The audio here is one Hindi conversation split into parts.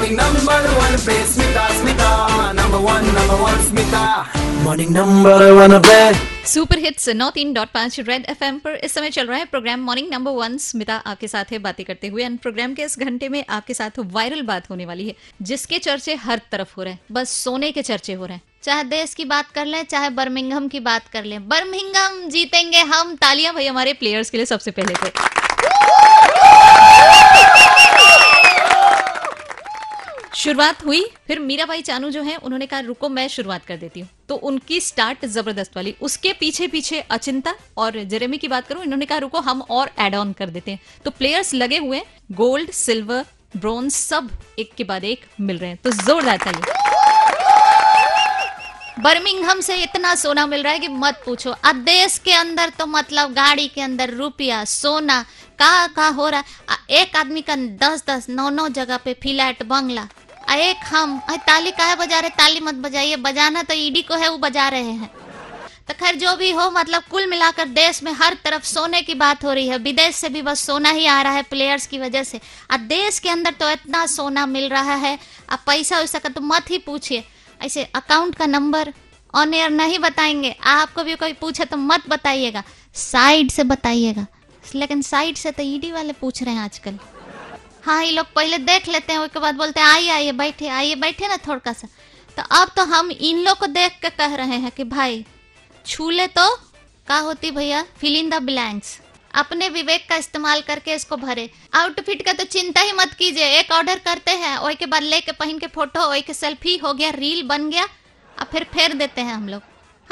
नंबर वन पे Smita Smita number one number one Smita morning number one पे सुपर हिट्स नौ तीन डॉट पाँच रेड एफ़ पर इस समय चल रहा है programme morning number one Smita आपके साथ है, बातें करते हुए। एंड प्रोग्राम के इस घंटे में आपके साथ वायरल बात होने वाली है, जिसके चर्चे हर तरफ़ हो रहे हैं। बस सोने के चर्चे हो रहे हैं। चाहे देश की बात कर लें, चाहे बर्मिंगम की बात कर लें बर्मिंगम जीतेंगे हम। तालियाँ भाई हमारे प्लेयर्स के लिए सबसे पहले थे। शुरुआत हुई फिर मीरा भाई चानू जो है उन्होंने कहा रुको मैं शुरुआत कर देती हूँ। तो उनकी स्टार्ट ज़बरदस्त वाली। उसके पीछे पीछे अचिंता और जेरेमी की बात करूँ इन्होंने कहा रुको हम और एड ऑन कर देते हैं। तो प्लेयर्स लगे हुए गोल्ड सिल्वर ब्रॉन्ज सब एक के बाद एक मिल रहे हैं। तो जोरदार ताली बर्मिंगहम से इतना सोना मिल रहा है कि मत पूछो। अब देश के अंदर तो मतलब गाड़ी के अंदर रुपया सोना कहा कहा हो रहा है? एक आदमी का दस दस नौ नौ जगह पे फ्लैट बंगला। आ, एक हम ताली काहे बजा रहे ताली मत बजाइए। बजाना तो ईडी को है, वो बजा रहे हैं। तो खैर, जो भी हो मतलब कुल मिलाकर देश में हर तरफ़ सोने की बात हो रही है। विदेश से भी बस सोना ही आ रहा है प्लेयर्स की वजह से। और देश के अंदर तो इतना सोना मिल रहा है। अब पैसा वैसा का तो मत ही पूछिए। ऐसे अकाउंट का नंबर ऑन एयर नहीं बताएँगे। आपको भी कोई पूछे तो मत बताइएगा। साइड से बताइएगा। लेकिन साइड से तो ईडी वाले पूछ रहे हैं आजकल। हाँ ये लोग पहले देख लेते हैं, उसके बाद बोलते हैं, आइए आइए, बैठे आइए, बैठे ना थोड़ा सा। तो अब तो हम इन लोग को देख के कह रहे हैं कि, भाई, छूले तो का होती भैया? फिल इन द ब्लैंक्स अपने विवेक का इस्तेमाल करके इसको भरे। आउटफिट का तो चिंता ही मत कीजिए, एक ऑर्डर करते हैं वही के बाद लेके पहन के फ़ोटो वही के सेल्फी हो गया रील बन गया और फिर फेर देते हैं हम लोग।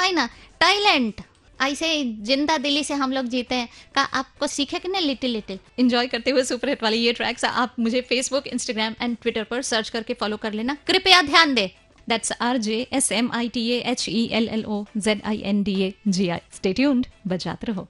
है ना? टैलेंट ऐसे ज़िंदा दिली से हम लोग जीते हैं। का आपको सीखे कि नहीं, लिटिल लिटिल? एंजॉय करते हुए सुपर हिट वाली ये ट्रैक्स आप मुझे फेसबुक इंस्टाग्राम एंड ट्विटर पर सर्च करके फॉलो कर लेना। कृपया ध्यान दे। That's R J S M I T H E L L O Z I N D A G I Stay tuned. बजाते रहो।